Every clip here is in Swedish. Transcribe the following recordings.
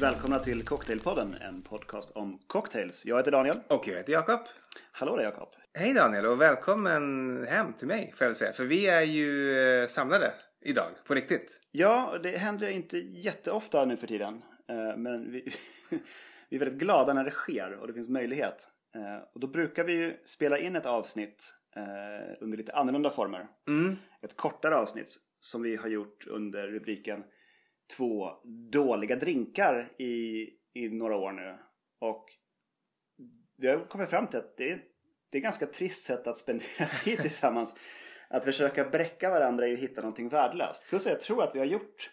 Välkomna till Cocktailpodden, en podcast om cocktails. Jag heter Daniel. Och jag heter Jakob. Hallå där Jakob. Hej Daniel och välkommen hem till mig får jag väl säga. För vi är ju eh, samlade idag, på riktigt. Ja, det händer inte jätteofta nu för tiden. Eh, men vi, vi är väldigt glada när det sker och det finns möjlighet. Eh, och då brukar vi ju spela in ett avsnitt under lite annorlunda former. Mm. Ett kortare avsnitt som vi har gjort under rubriken Två dåliga drinkar i, i några år nu. Och vi har kommit fram till att det är, det är ett ganska trist sätt att spendera tid tillsammans. Att försöka bräcka varandra i att hitta någonting värdelöst. Plus jag tror att vi har gjort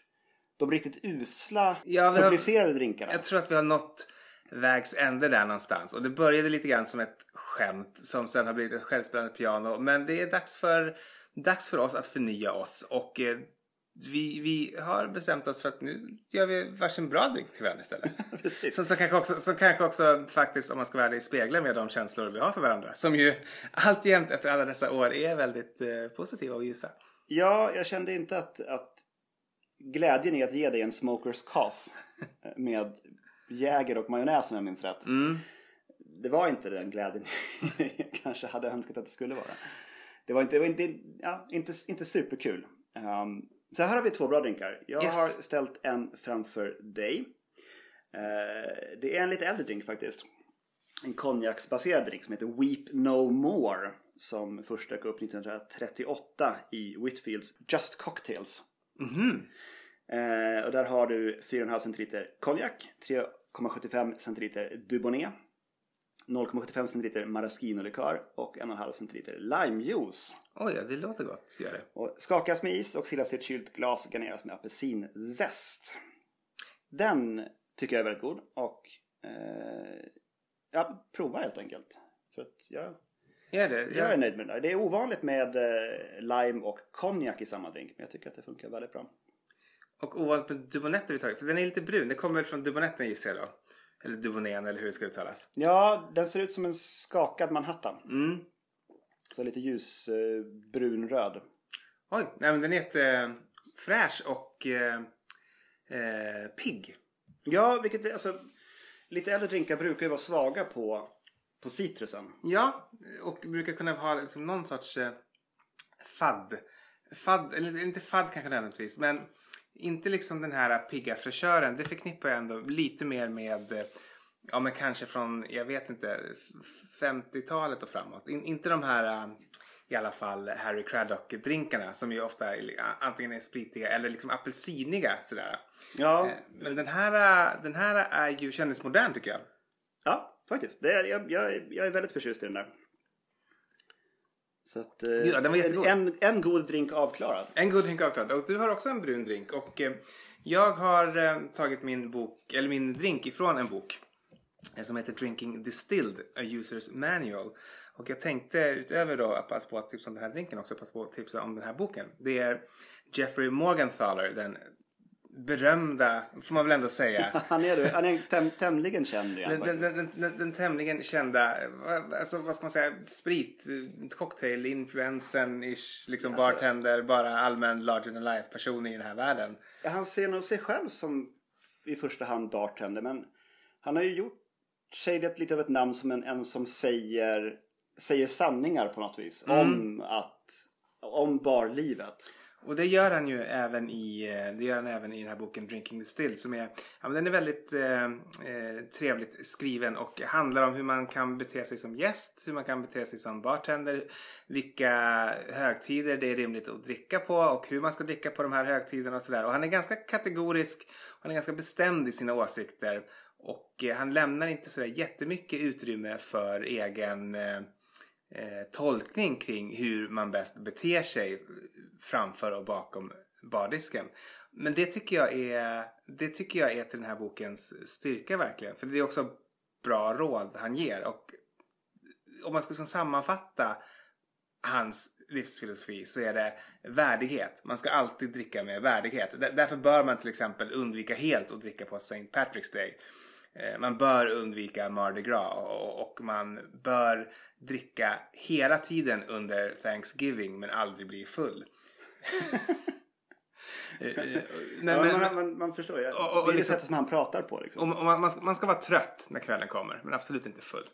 de riktigt usla Ja, vi har- publicerade drinkarna. Jag tror att vi har nått vägs ände där någonstans. Och det började lite grann som ett skämt som sen har blivit ett självspelande piano. Men det är dags för, dags för oss att förnya oss. Och eh, vi, vi har bestämt oss för att nu gör vi varsin bra drink till varandra istället. Som, som, kanske också, som kanske också faktiskt, om man ska vara ärlig, speglar med de känslor vi har för varandra. Som ju alltjämt efter alla dessa år är väldigt eh, positiva och ljusa. Ja, jag kände inte att, att glädjen i att ge dig en smokers cough med Jäger och majonnäs om jag minns rätt. Mm. Det var inte den glädjen jag kanske hade önskat att det skulle vara. Det var inte, det var inte, ja, inte, inte superkul. Um, så här har vi två bra drinkar. Jag Yes. har ställt en framför dig. Eh, det är en lite äldre drink faktiskt. En konjaksbaserad drink som heter Weep No More. Som först dök upp 1938 i Whitfields Just Cocktails. Mhm. Eh, och där har du 4,5 centiliter konjak, 3,75 centiliter Dubonnet, 0,75 centiliter maraschino-likör och 1,5 centiliter limejuice. Oj, ja, det låter gott. Gör det. Och skakas med is och silas i ett kylt glas och garneras med apelsinzest. Den tycker jag är väldigt god och eh, ja, prova helt enkelt. För att jag, Gör det. jag är nöjd med den där. Det är ovanligt med eh, lime och konjak i samma drink men jag tycker att det funkar väldigt bra. Och ovanligt med Dubonetten vi tagit, för den är lite brun. Det kommer från Dubonetten gissar jag då. Eller Dubonen eller hur det ska uttalas. Ja, den ser ut som en skakad Manhattan. Mm. Så lite ljus eh. Oj, nej men den är jättefräsch och eh, eh, pigg. Ja, vilket alltså lite äldre drinkar brukar ju vara svaga på på citrusen. Ja, och brukar kunna ha liksom någon sorts eh, fadd. Fadd, eller inte fadd kanske nödvändigtvis, men inte liksom den här pigga fräschören. Det förknippar jag ändå lite mer med, eh, ja men kanske från, jag vet inte, 50-talet och framåt. In, inte de här eh, i alla fall Harry Craddock-drinkarna som ju ofta är, antingen är spritiga eller liksom apelsiniga sådär. Ja, Eh, Men den här, den här är ju kändes modern tycker jag. ja faktiskt. Det är, jag, jag, är- jag är väldigt förtjust i den där. Så att, eh, Ja, den var jättegod. en, en god drink avklarad. En god drink avklarad. Och du har också en brun drink. Och eh, jag har eh, tagit min bok, eller min drink ifrån en bok. eh, Som heter Drinking Distilled, A User's Manual. Och jag tänkte utöver då att passa på att tipsa om den här drinken också passa på att tipsa om den här boken. Det är Jeffrey Morgenthaler, den berömda, får man väl ändå säga. Han är, han är täm, tämligen känd igen Den, den, den, den, den tämligen kända, alltså vad ska man säga, sprit, eh, cocktail, influensen, ish, liksom Alltså- bartender, bara allmän larger than life person i den här världen. Han ser nog sig själv som i första hand bartender men han har ju gjort sig det lite av ett namn som en, en som säger, säger sanningar på något vis Mm. om att om barlivet. Och det gör han ju även i, eh, det gör han även i den här boken Drinking the Still som är, ja men den är väldigt eh, eh, trevligt skriven och handlar om hur man kan bete sig som gäst, hur man kan bete sig som bartender, vilka högtider det är rimligt att dricka på och hur man ska dricka på de här högtiderna och sådär. Och han är ganska kategorisk, han är ganska bestämd i sina åsikter och eh, han lämnar inte sådär jättemycket utrymme för egen eh, eh, tolkning kring hur man bäst beter sig framför och bakom bardisken. Men det tycker jag är, det tycker jag är till den här bokens styrka verkligen. För det är också bra råd han ger. Och om man ska liksom sammanfatta hans livsfilosofi så är det värdighet. Man ska alltid dricka med värdighet. Därför bör man till exempel undvika helt att dricka på St. Patrick's Day. Eh, Man bör undvika Mardi Gras och- och man bör dricka hela tiden under Thanksgiving men aldrig bli full. Eh, eh, Ja, men, man, men, man, man förstår ju. Och- och det är liksom- sättet som han pratar på. Liksom. och, och man, man, ska, man ska vara trött när kvällen kommer men absolut inte full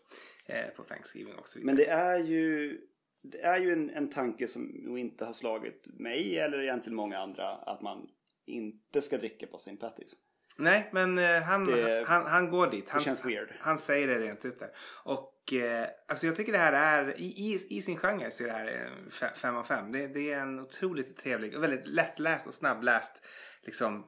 eh, på Thanksgiving och så vidare. Men det är ju, det är ju en, en tanke som nog inte har slagit mig eller egentligen många andra att man inte ska dricka på St. Patty's. Nej, men eh, han, Det- han, han går dit. Han, Det känns weird. Han säger det rent ut där. Och eh, alltså jag tycker det här är, i, i, i sin genre så är det här eh, fe- fem av fem. Det, det är en otroligt trevlig och väldigt lättläst och snabbläst liksom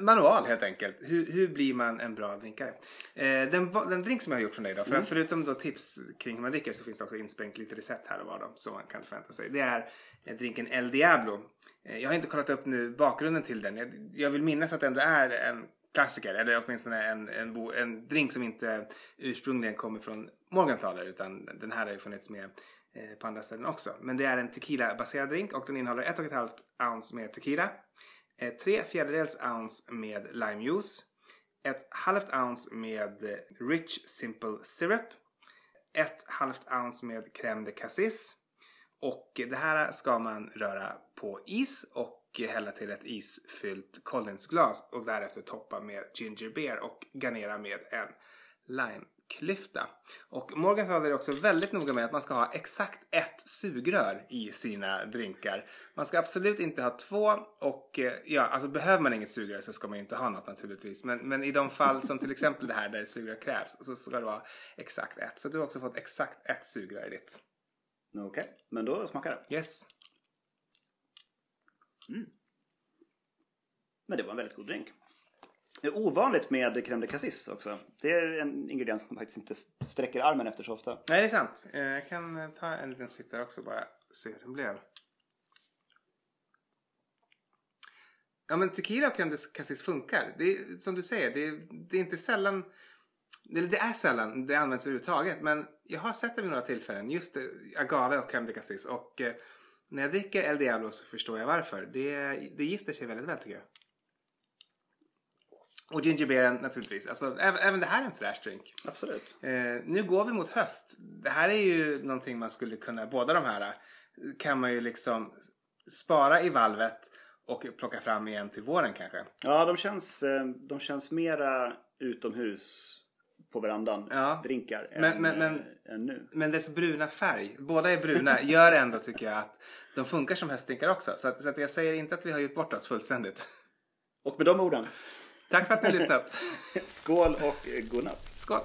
manual helt enkelt. Hur, hur blir man en bra drinkare? Eh, den, den drink som jag har gjort från dig då, för, Mm. förutom då tips kring hur man dricker så finns det också insprängt lite recept här och var då, som man kan förvänta sig. Det är eh, drinken El Diablo. Eh, jag har inte kollat upp nu bakgrunden till den. Jag, jag vill minnas att det ändå är en klassiker eller åtminstone en, en, bo, en drink som inte ursprungligen kommer från Morgenthaler utan den här har ju funnits med eh, på andra ställen också. Men det är en tequila-baserad drink och den innehåller 1,5 ounce med tequila, Eh, 3 fjärdedels ounce med limejuice. ett halvt ounce med rich simple syrup, ett halvt ounce med crème de cassis och det här ska man röra på is och hälla till ett isfyllt Collinsglas och därefter toppa med ginger beer och garnera med en limeklyfta. Och Morgenthaler är också väldigt noga med att man ska ha exakt ett sugrör i sina drinkar. Man ska absolut inte ha två och eh, ja, alltså behöver man inget sugrör så ska man inte ha något naturligtvis. Men, men i de fall som till exempel det här där sugrör krävs så ska det vara exakt ett. Så du har också fått exakt ett sugrör i ditt. Okej, men då smakar det. Yes. Men det var en väldigt god drink. Det är ovanligt med crème de cassis också. Det är en ingrediens som man faktiskt inte sträcker armen efter så ofta. Nej, det är sant. Eh, jag kan eh, ta en liten sipp där också bara se hur den blev. Ja men tequila och crème de cassis funkar. Det är, som du säger, det är, det är inte sällan eller det är sällan det används överhuvudtaget men jag har sett det vid några tillfällen just eh, agave och crème de cassis och eh, när jag dricker El Diablo så förstår jag varför. Det, det gifter sig väldigt väl tycker jag. Och gingerbeeren naturligtvis. Alltså, även, även det här är en fräsch drink. Absolut. Eh, nu går vi mot höst. Det här är ju någonting man skulle kunna, båda de här kan man ju liksom spara i valvet och plocka fram igen till våren kanske. Ja, de känns, eh, de känns mera utomhus på verandan. Ja. Drinkar Men- än, men- men- eh, än nu. Men dess bruna färg, båda är bruna, gör ändå tycker jag att de funkar som höstdrinkar också. Så att, så att jag säger inte att vi har gjort bort oss fullständigt. Och med de orden, Tack för att ni har lyssnat. Skål och godnatt. Skål.